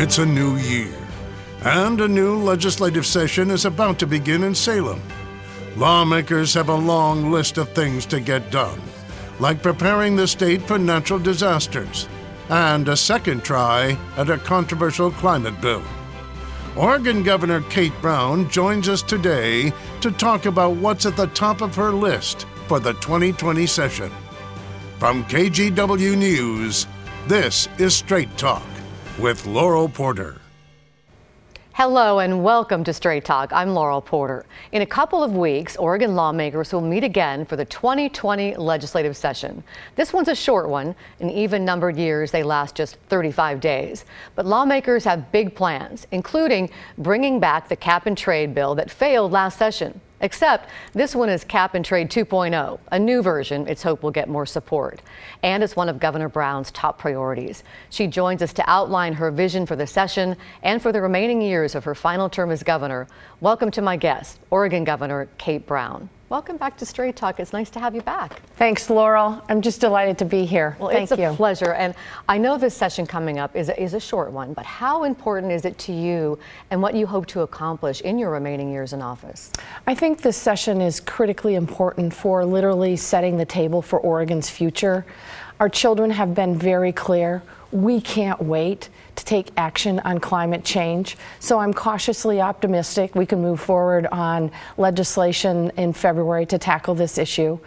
It's a new year, and a new legislative session is about to begin in Salem. Lawmakers have a long list of things to get done, like preparing the state for natural disasters and a second try at a controversial climate bill. Oregon Governor Kate Brown joins us today to talk about what's at the top of her list for the 2020 session. From KGW News, this is Straight Talk with Laurel Porter. Hello and welcome to Straight Talk. I'm Laurel Porter. In a couple of weeks, Oregon lawmakers will meet again for the 2020 legislative session. This one's a short one. In even numbered years, they last just 35 days. But lawmakers have big plans, including bringing back the cap and trade bill that failed last session. Except this one is Cap and Trade 2.0, a new version it's hoped will get more support. And it's one of Governor Brown's top priorities. She joins us to outline her vision for the session and for the remaining years of her final term as governor. Welcome to my guest, Oregon Governor Kate Brown. Welcome back to Straight Talk. It's nice to have you back. Thanks, Laurel. I'm just delighted to be here. Well, Thank it's a pleasure. And I know this session coming up is a, is a short one, but how important is it to you and what you hope to accomplish in your remaining years in office? I think this session is critically important for literally setting the table for Oregon's future. Our children have been very clear. We can't wait to take action on climate change. So I'm cautiously optimistic we can move forward on legislation in February to tackle this issue.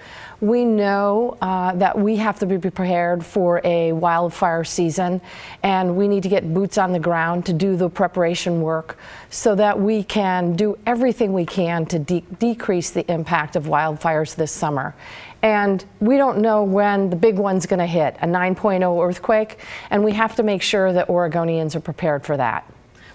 We know uh, that we have to be prepared for a wildfire season, and we need to get boots on the ground to do the preparation work so that we can do everything we can to de decrease the impact of wildfires this summer. And we don't know when the big one's going to hit, a 9.0 earthquake, and we have to make sure that Oregonians are prepared for that.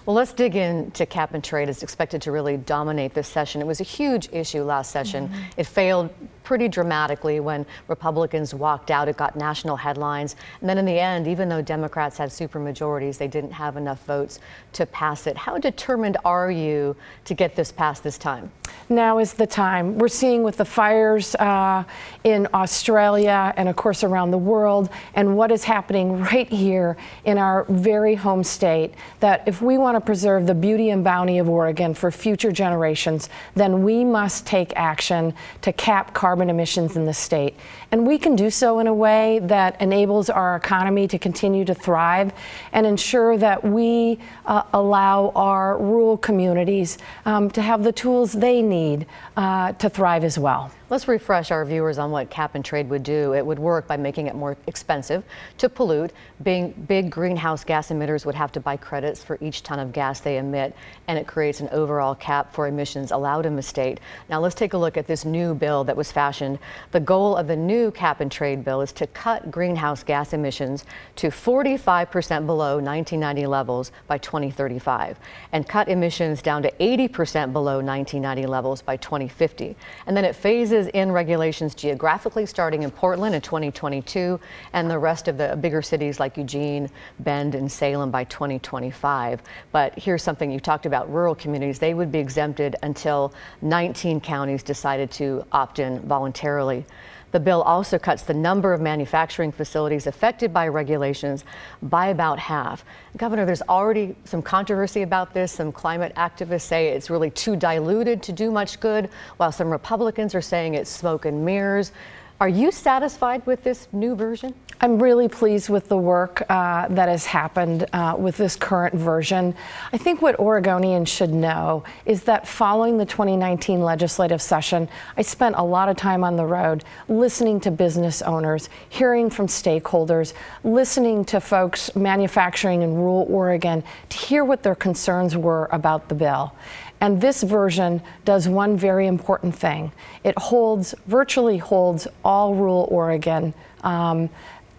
Well, let's dig into cap and trade. It's expected to really dominate this session. It was a huge issue last session. Mm -hmm. It failed pretty dramatically when Republicans walked out. It got national headlines. And then in the end, even though Democrats had supermajorities, they didn't have enough votes to pass it. How determined are you to get this passed this time? Now is the time. We're seeing with the fires uh, in Australia and, of course, around the world, and what is happening right here in our very home state, that if we want to preserve the beauty and bounty of Oregon for future generations, then we must take action to cap carbon carbon emissions in the state. And we can do so in a way that enables our economy to continue to thrive and ensure that we uh, allow our rural communities um, to have the tools they need uh, to thrive as well. Let's refresh our viewers on what cap and trade would do. It would work by making it more expensive to pollute. Being big greenhouse gas emitters would have to buy credits for each ton of gas they emit, and it creates an overall cap for emissions allowed in the state. Now let's take a look at this new bill that was fashioned. The goal of the new cap and trade bill is to cut greenhouse gas emissions to 45% below 1990 levels by 2035 and cut emissions down to 80% below 1990 levels by 2050. And then it phases in regulations geographically starting in Portland in 2022 and the rest of the bigger cities like Eugene, Bend, and Salem by 2025. But here's something you talked about rural communities. They would be exempted until 19 counties decided to opt in voluntarily. The bill also cuts the number of manufacturing facilities affected by regulations by about half. Governor, there's already some controversy about this. Some climate activists say it's really too diluted to do much good, while some Republicans are saying it's smoke and mirrors. Are you satisfied with this new version? I'm really pleased with the work uh, that has happened uh, with this current version. I think what Oregonians should know is that following the 2019 legislative session, I spent a lot of time on the road listening to business owners, hearing from stakeholders, listening to folks manufacturing in rural Oregon to hear what their concerns were about the bill. And this version does one very important thing. It holds, virtually holds all rural Oregon um,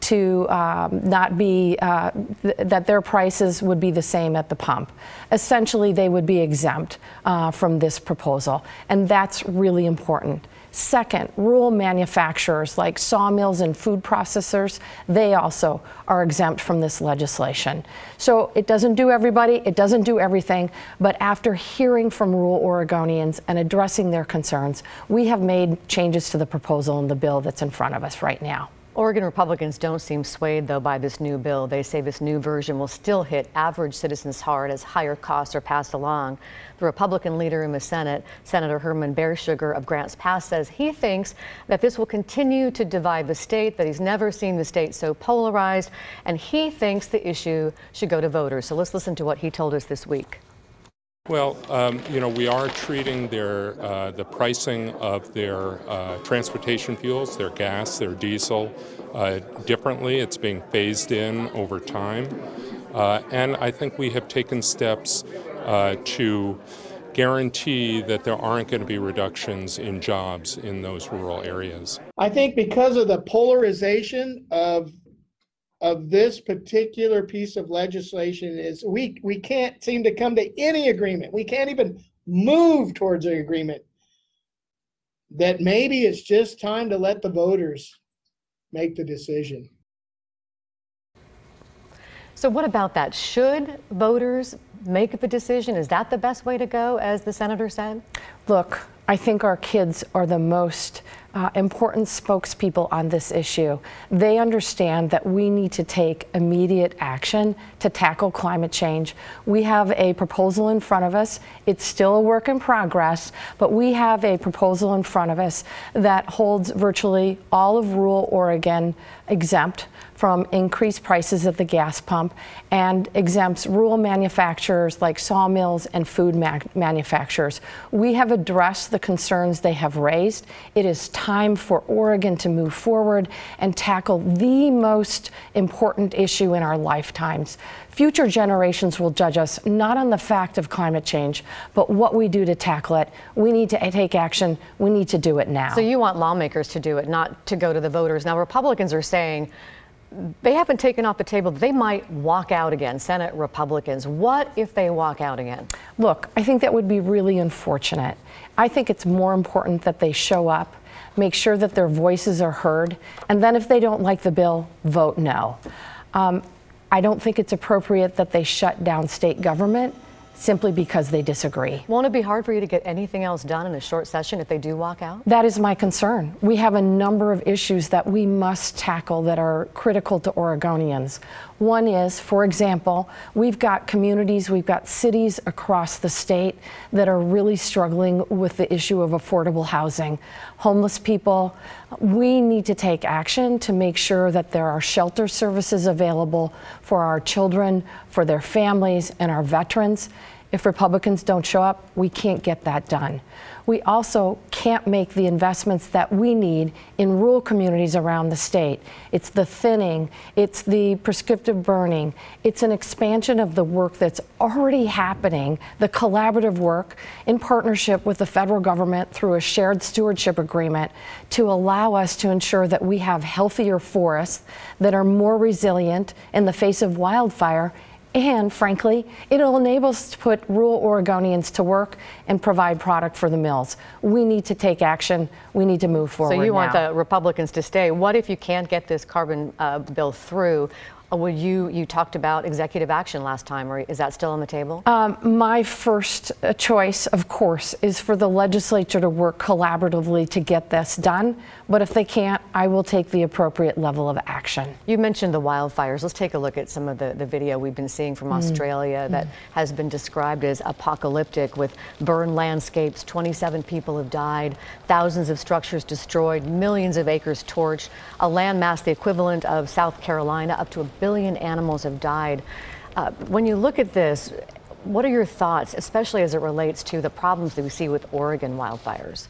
to um, not be, uh, th that their prices would be the same at the pump. Essentially, they would be exempt uh, from this proposal, and that's really important. Second, rural manufacturers like sawmills and food processors, they also are exempt from this legislation. So it doesn't do everybody, it doesn't do everything, but after hearing from rural Oregonians and addressing their concerns, we have made changes to the proposal in the bill that's in front of us right now. Oregon Republicans don't seem swayed, though, by this new bill. They say this new version will still hit average citizens hard as higher costs are passed along. The Republican leader in the Senate, Senator Herman Baertschiger of Grants Pass, says he thinks that this will continue to divide the state, that he's never seen the state so polarized, and he thinks the issue should go to voters. So let's listen to what he told us this week. Well, um, you know, we are treating their uh, the pricing of their uh, transportation fuels, their gas, their diesel, uh, differently. It's being phased in over time, uh, and I think we have taken steps uh, to guarantee that there aren't going to be reductions in jobs in those rural areas. I think because of the polarization of of this particular piece of legislation is we we can't seem to come to any agreement. We can't even move towards an agreement. That maybe it's just time to let the voters make the decision. So, what about that? Should voters make the decision? Is that the best way to go, as the senator said? Look, I think our kids are the most uh, important spokespeople on this issue. They understand that we need to take immediate action to tackle climate change. We have a proposal in front of us. It's still a work in progress, but we have a proposal in front of us that holds virtually all of rural Oregon exempt from increased prices at the gas pump and exempts rural manufacturers like sawmills and food ma manufacturers. We have addressed the concerns they have raised. It is time for Oregon to move forward and tackle the most important issue in our lifetimes. Future generations will judge us not on the fact of climate change, but what we do to tackle it. We need to take action. We need to do it now. So you want lawmakers to do it, not to go to the voters. Now, Republicans are saying, they haven't taken off the table. They might walk out again, Senate Republicans. What if they walk out again? Look, I think that would be really unfortunate. I think it's more important that they show up, make sure that their voices are heard, and then if they don't like the bill, vote no. Um, I don't think it's appropriate that they shut down state government simply because they disagree. Won't it be hard for you to get anything else done in a short session if they do walk out? That is my concern. We have a number of issues that we must tackle that are critical to Oregonians. One is, for example, we've got communities, we've got cities across the state that are really struggling with the issue of affordable housing. Homeless people, we need to take action to make sure that there are shelter services available for our children, for their families, and our veterans. If Republicans don't show up, we can't get that done. We also can't make the investments that we need in rural communities around the state. It's the thinning, it's the prescriptive burning, it's an expansion of the work that's already happening, the collaborative work in partnership with the federal government through a shared stewardship agreement to allow us to ensure that we have healthier forests that are more resilient in the face of wildfire and frankly, it'll enable us to put rural Oregonians to work and provide product for the mills. We need to take action. We need to move forward. So you now. want the Republicans to stay. What if you can't get this carbon uh, bill through? Uh, would you you talked about executive action last time, or is that still on the table? Um, my first uh, choice, of course, is for the legislature to work collaboratively to get this done. But if they can't, I will take the appropriate level of action. You mentioned the wildfires. Let's take a look at some of the, the video we've been seeing from mm. Australia mm. that has been described as apocalyptic with burned landscapes. 27 people have died, thousands of structures destroyed, millions of acres torched, a landmass the equivalent of South Carolina, up to a billion animals have died. Uh, when you look at this, what are your thoughts, especially as it relates to the problems that we see with Oregon wildfires?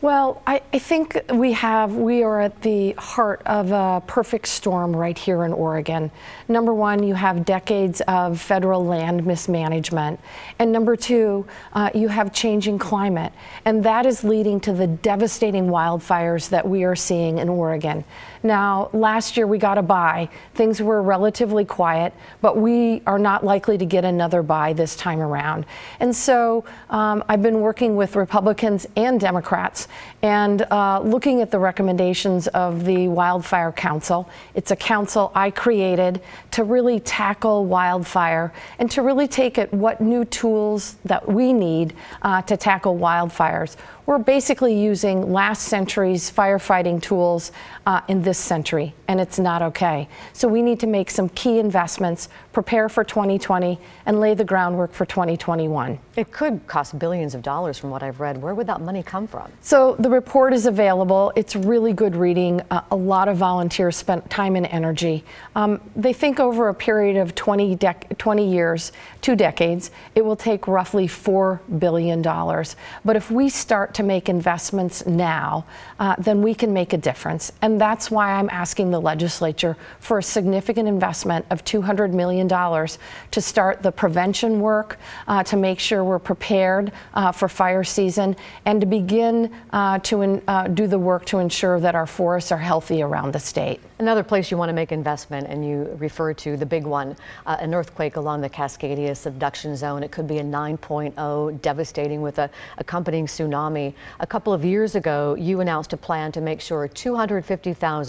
Well, I, I, think we have, we are at the heart of a perfect storm right here in Oregon. Number one, you have decades of federal land mismanagement. And number two, uh, you have changing climate. And that is leading to the devastating wildfires that we are seeing in Oregon. Now, last year we got a bye. Things were relatively quiet, but we are not likely to get another bye this time around. And so um, I've been working with Republicans and Democrats and uh, looking at the recommendations of the Wildfire Council. It's a council I created to really tackle wildfire and to really take it what new tools that we need uh, to tackle wildfires. We're basically using last century's firefighting tools uh, in this century, and it's not okay. So we need to make some key investments, prepare for 2020, and lay the groundwork for 2021. It could cost billions of dollars from what I've read. Where would that money come from? So the report is available. It's really good reading. Uh, a lot of volunteers spent time and energy. Um, they think over a period of 20, dec- 20 years, two decades, it will take roughly $4 billion. But if we start to make investments now, uh, then we can make a difference. And that's why I'm asking the legislature for a significant investment of $200 million to start the prevention work, uh, to make sure we're prepared uh, for fire season, and to begin uh, to in, uh, do the work to ensure that our forests are healthy around the state. Another place you want to make investment, and you refer to the big one, uh, an earthquake along the Cascadia subduction zone. It could be a 9.0, devastating with a accompanying tsunami. A couple of years ago, you announced a plan to make sure 250,000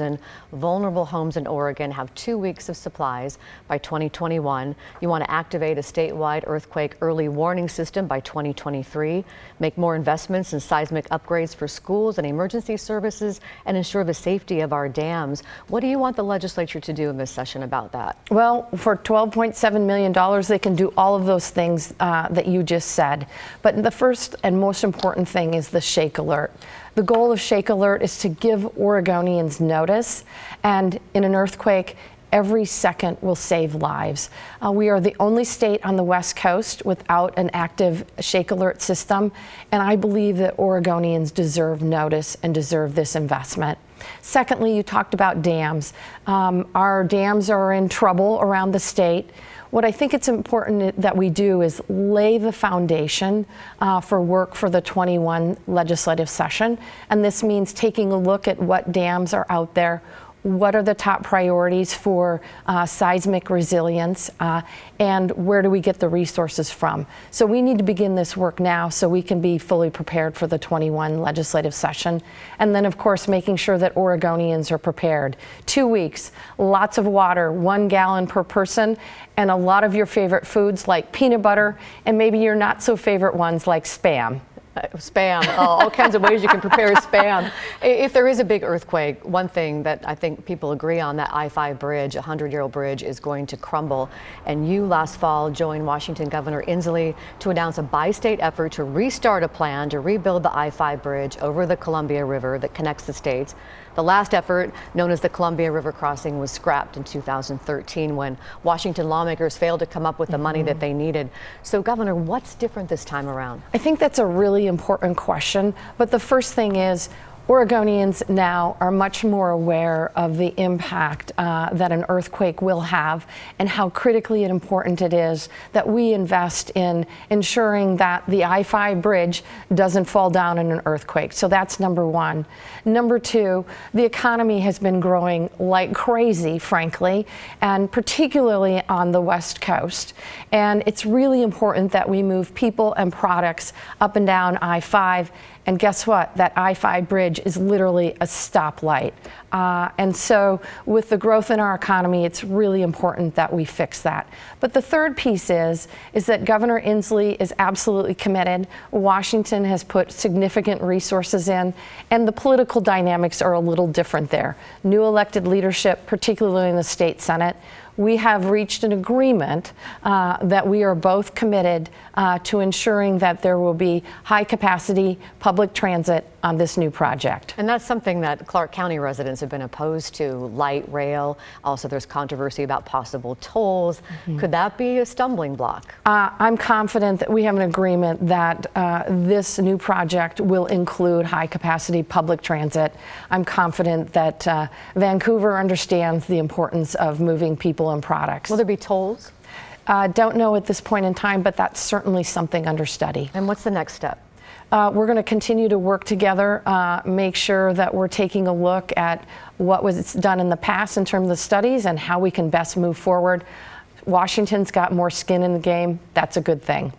vulnerable homes in Oregon have two weeks of supplies by 2021. You want to activate a statewide earthquake early warning system by 2023, make more investments in seismic upgrades for schools and emergency services, and ensure the safety of our dams. What do you want the legislature to do in this session about that? Well, for $12.7 million, they can do all of those things uh, that you just said. But the first and most important thing is the shake alert. The goal of Shake Alert is to give Oregonians notice, and in an earthquake, every second will save lives. Uh, we are the only state on the West Coast without an active Shake Alert system, and I believe that Oregonians deserve notice and deserve this investment. Secondly, you talked about dams. Um, our dams are in trouble around the state. What I think it's important that we do is lay the foundation uh, for work for the 21 legislative session. And this means taking a look at what dams are out there, what are the top priorities for uh, seismic resilience uh, and where do we get the resources from? So we need to begin this work now so we can be fully prepared for the 21 legislative session. And then of course making sure that oregonians are prepared. Two weeks lots of water one gallon per person and a lot of your favorite foods like peanut butter and maybe your not so favorite ones like spam spam, uh, all kinds of ways you can prepare spam. If there is a big earthquake, one thing that I think people agree on that I-5 bridge, a 100-year-old bridge, is going to crumble. And you last fall joined Washington Governor Inslee to announce a bi-state effort to restart a plan to rebuild the I-5 bridge over the Columbia River that connects the states. The last effort, known as the Columbia River Crossing, was scrapped in 2013 when Washington lawmakers failed to come up with the money that they needed. So, Governor, what's different this time around? I think that's a really important question. But the first thing is, Oregonians now are much more aware of the impact uh, that an earthquake will have and how critically important it is that we invest in ensuring that the I 5 bridge doesn't fall down in an earthquake. So that's number one. Number two, the economy has been growing like crazy, frankly, and particularly on the West Coast. And it's really important that we move people and products up and down I 5 and guess what? That I 5 bridge is literally a stoplight. Uh, and so, with the growth in our economy, it's really important that we fix that. But the third piece is, is that Governor Inslee is absolutely committed. Washington has put significant resources in, and the political dynamics are a little different there. New elected leadership, particularly in the state Senate, we have reached an agreement uh, that we are both committed uh, to ensuring that there will be high capacity public transit on this new project. And that's something that Clark County residents have been opposed to light rail. Also, there's controversy about possible tolls. Mm-hmm. Could that be a stumbling block? Uh, I'm confident that we have an agreement that uh, this new project will include high capacity public transit. I'm confident that uh, Vancouver understands the importance of moving people and products. Will there be tolls? Uh, don't know at this point in time, but that's certainly something under study. And what's the next step? Uh, we're going to continue to work together, uh, make sure that we're taking a look at what was done in the past in terms of studies and how we can best move forward. Washington's got more skin in the game. That's a good thing.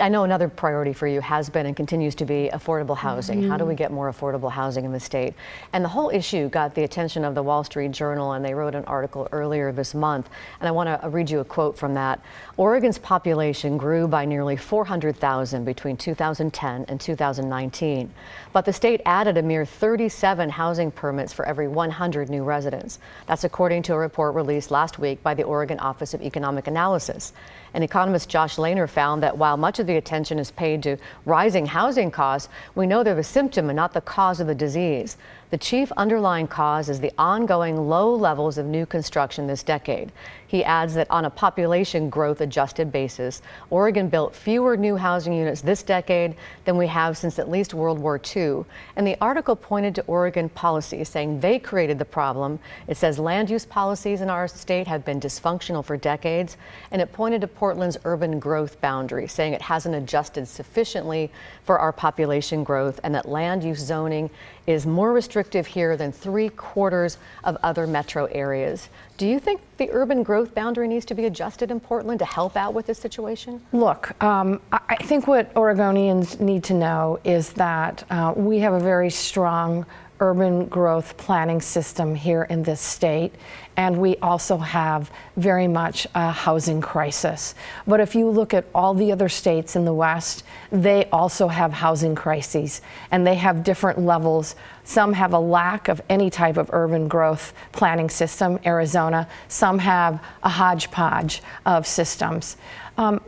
I know another priority for you has been and continues to be affordable housing. Mm -hmm. How do we get more affordable housing in the state? And the whole issue got the attention of the Wall Street Journal, and they wrote an article earlier this month. And I want to read you a quote from that. Oregon's population grew by nearly 400,000 between 2010 and 2019, but the state added a mere 37 housing permits for every 100 new residents. That's according to a report released last week by the Oregon Office of Economic Analysis. And economist Josh Lehner found that while much of the attention is paid to rising housing costs, we know they're the symptom and not the cause of the disease. The chief underlying cause is the ongoing low levels of new construction this decade. He adds that on a population growth adjusted basis, Oregon built fewer new housing units this decade than we have since at least World War II. And the article pointed to Oregon policies, saying they created the problem. It says land use policies in our state have been dysfunctional for decades. And it pointed to Portland's urban growth boundary, saying it hasn't adjusted sufficiently for our population growth and that land use zoning is more restrictive here than three quarters of other metro areas. Do you think the urban growth boundary needs to be adjusted in Portland to help out with this situation? Look, um, I think what Oregonians need to know is that uh, we have a very strong urban growth planning system here in this state, and we also have very much a housing crisis. But if you look at all the other states in the West, they also have housing crises, and they have different levels. Some have a lack of any type of urban growth planning system, Arizona. Some have a hodgepodge of systems. Um,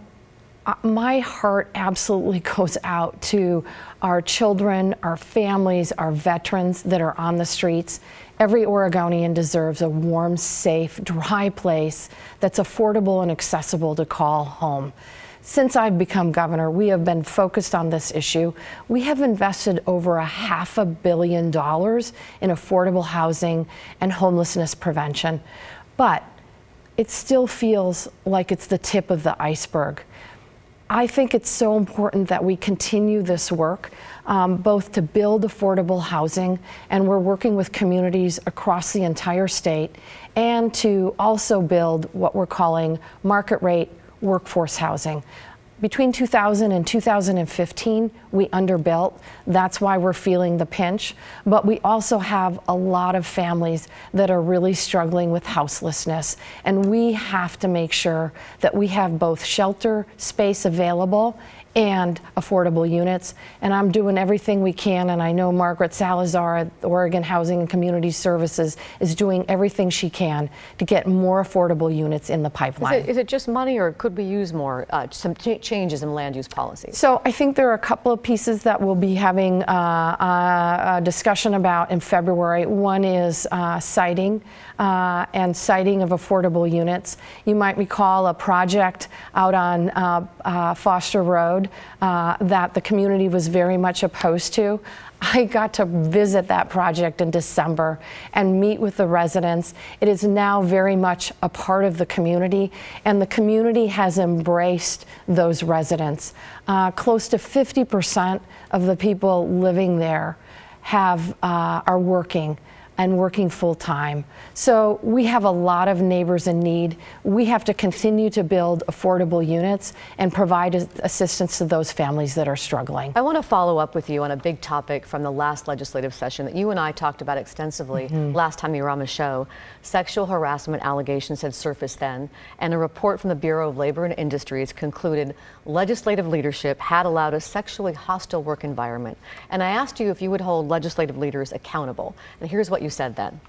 my heart absolutely goes out to our children, our families, our veterans that are on the streets. Every Oregonian deserves a warm, safe, dry place that's affordable and accessible to call home. Since I've become governor, we have been focused on this issue. We have invested over a half a billion dollars in affordable housing and homelessness prevention. But it still feels like it's the tip of the iceberg. I think it's so important that we continue this work, um, both to build affordable housing, and we're working with communities across the entire state, and to also build what we're calling market rate workforce housing. Between 2000 and 2015, we underbuilt. That's why we're feeling the pinch. But we also have a lot of families that are really struggling with houselessness. And we have to make sure that we have both shelter space available and affordable units. And I'm doing everything we can, and I know Margaret Salazar at Oregon Housing and Community Services is doing everything she can to get more affordable units in the pipeline. Is it, is it just money, or could we use more, uh, some changes in land use policies? So I think there are a couple of pieces that we'll be having uh, uh a discussion about in February. One is uh, siting uh, and siting of affordable units. You might recall a project out on uh, uh, Foster Road uh, that the community was very much opposed to. I got to visit that project in December and meet with the residents. It is now very much a part of the community, and the community has embraced those residents. Uh, close to 50% of the people living there have uh, are working and working full time. So we have a lot of neighbors in need. We have to continue to build affordable units and provide assistance to those families that are struggling. I want to follow up with you on a big topic from the last legislative session that you and I talked about extensively mm-hmm. last time you were on the show. Sexual harassment allegations had surfaced then, and a report from the Bureau of Labor and Industries concluded legislative leadership had allowed a sexually hostile work environment. And I asked you if you would hold legislative leaders accountable. And here's what you said then.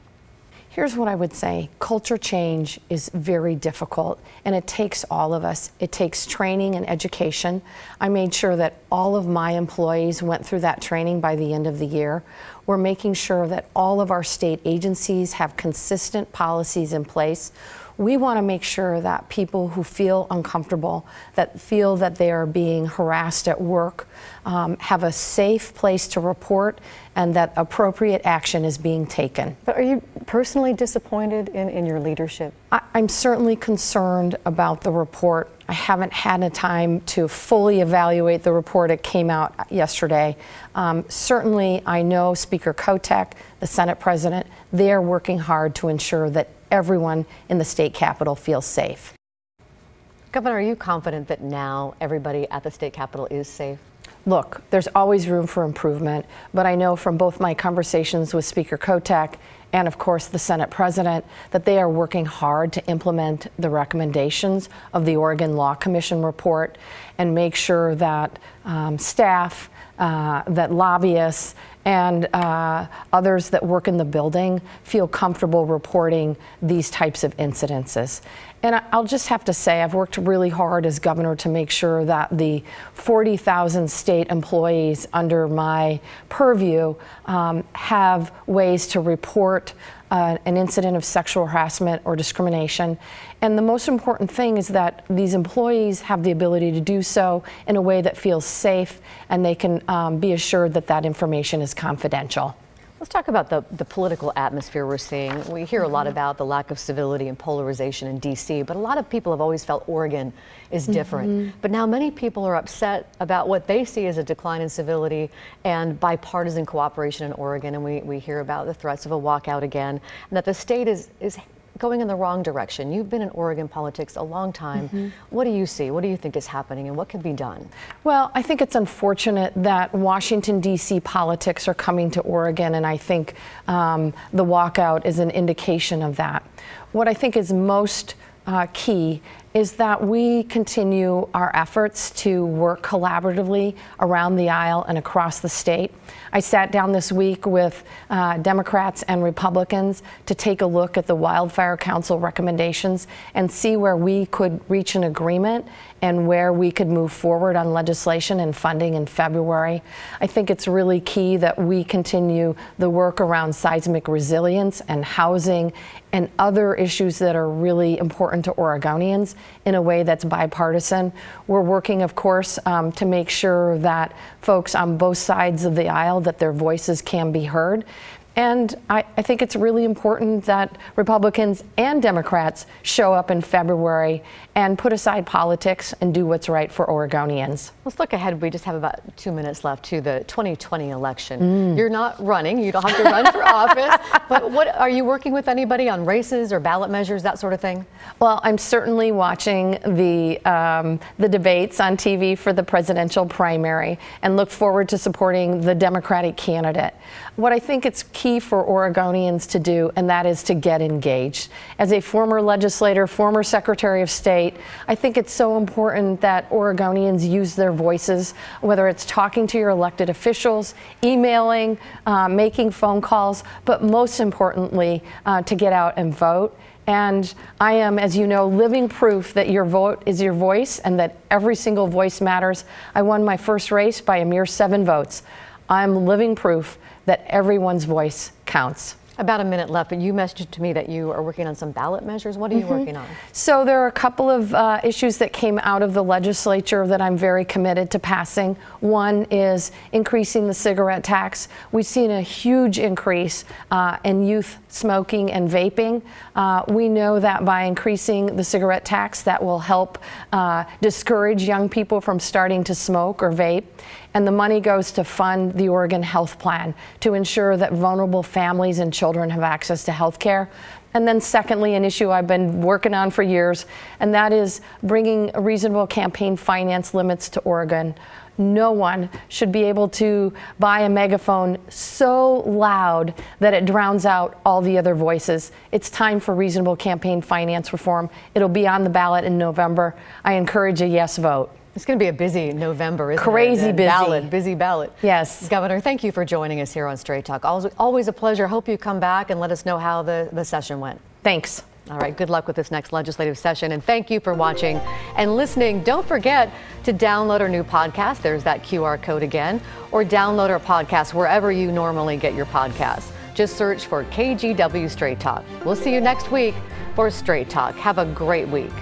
Here's what I would say culture change is very difficult, and it takes all of us. It takes training and education. I made sure that all of my employees went through that training by the end of the year. We're making sure that all of our state agencies have consistent policies in place we want to make sure that people who feel uncomfortable, that feel that they are being harassed at work, um, have a safe place to report and that appropriate action is being taken. But are you personally disappointed in, in your leadership? I, I'm certainly concerned about the report. I haven't had a time to fully evaluate the report. It came out yesterday. Um, certainly, I know Speaker Kotek, the Senate President, they're working hard to ensure that everyone in the state capitol feels safe. Governor, are you confident that now everybody at the state capitol is safe? Look, there's always room for improvement, but I know from both my conversations with Speaker Kotek and, of course, the Senate President that they are working hard to implement the recommendations of the Oregon Law Commission report and make sure that um, staff, uh, that lobbyists, and uh, others that work in the building feel comfortable reporting these types of incidences. And I'll just have to say, I've worked really hard as governor to make sure that the 40,000 state employees under my purview um, have ways to report uh, an incident of sexual harassment or discrimination. And the most important thing is that these employees have the ability to do so in a way that feels safe and they can um, be assured that that information is confidential. Let's talk about the, the political atmosphere we're seeing. We hear a lot mm-hmm. about the lack of civility and polarization in D.C., but a lot of people have always felt Oregon is different. Mm-hmm. But now many people are upset about what they see as a decline in civility and bipartisan cooperation in Oregon. And we, we hear about the threats of a walkout again, and that the state is, is going in the wrong direction. You've been in Oregon politics a long time. Mm-hmm. What do you see? What do you think is happening and what can be done? Well, I think it's unfortunate that Washington, D.C. politics are coming to Oregon, and I think um, the walkout is an indication of that. What I think is most uh, key is that we continue our efforts to work collaboratively around the aisle and across the state. I sat down this week with uh, Democrats and Republicans to take a look at the Wildfire Council recommendations and see where we could reach an agreement and where we could move forward on legislation and funding in February. I think it's really key that we continue the work around seismic resilience and housing and other issues that are really important to Oregonians in a way that's bipartisan. We're working, of course, um, to make sure that folks on both sides of the aisle that their voices can be heard. And I, I, think it's really important that Republicans and Democrats show up in February and put aside politics and do what's right for Oregonians. Let's look ahead. We just have about two minutes left to the 2020 election. Mm. You're not running. You don't have to run for office. But what are you working with anybody on races or ballot measures, that sort of thing? Well, I'm certainly watching the um, the debates on TV for the presidential primary and look forward to supporting the Democratic candidate. What I think it's key for Oregonians to do, and that is to get engaged. As a former legislator, former Secretary of State, I think it's so important that Oregonians use their voices, whether it's talking to your elected officials, emailing, uh, making phone calls, but most importantly, uh, to get out and vote. And I am, as you know, living proof that your vote is your voice and that every single voice matters. I won my first race by a mere seven votes. I'm living proof that everyone's voice counts. About a minute left, but you mentioned to me that you are working on some ballot measures. What are you mm-hmm. working on? So, there are a couple of uh, issues that came out of the legislature that I'm very committed to passing. One is increasing the cigarette tax. We've seen a huge increase uh, in youth smoking and vaping. Uh, we know that by increasing the cigarette tax, that will help uh, discourage young people from starting to smoke or vape and the money goes to fund the Oregon Health Plan to ensure that vulnerable families and children have access to health care. And then, secondly, an issue I've been working on for years, and that is bringing reasonable campaign finance limits to Oregon. No one should be able to buy a megaphone so loud that it drowns out all the other voices. It's time for reasonable campaign finance reform. It'll be on the ballot in November. I encourage a yes vote. It's going to be a busy November, isn't Crazy it? busy. Ballot, busy ballot. Yes. Governor, thank you for joining us here on Straight Talk. Always, always a pleasure. Hope you come back and let us know how the, the session went. Thanks. All right, good luck with this next legislative session. And thank you for watching and listening. Don't forget to download our new podcast. There's that QR code again. Or download our podcast wherever you normally get your podcasts. Just search for KGW Straight Talk. We'll see you next week for Straight Talk. Have a great week.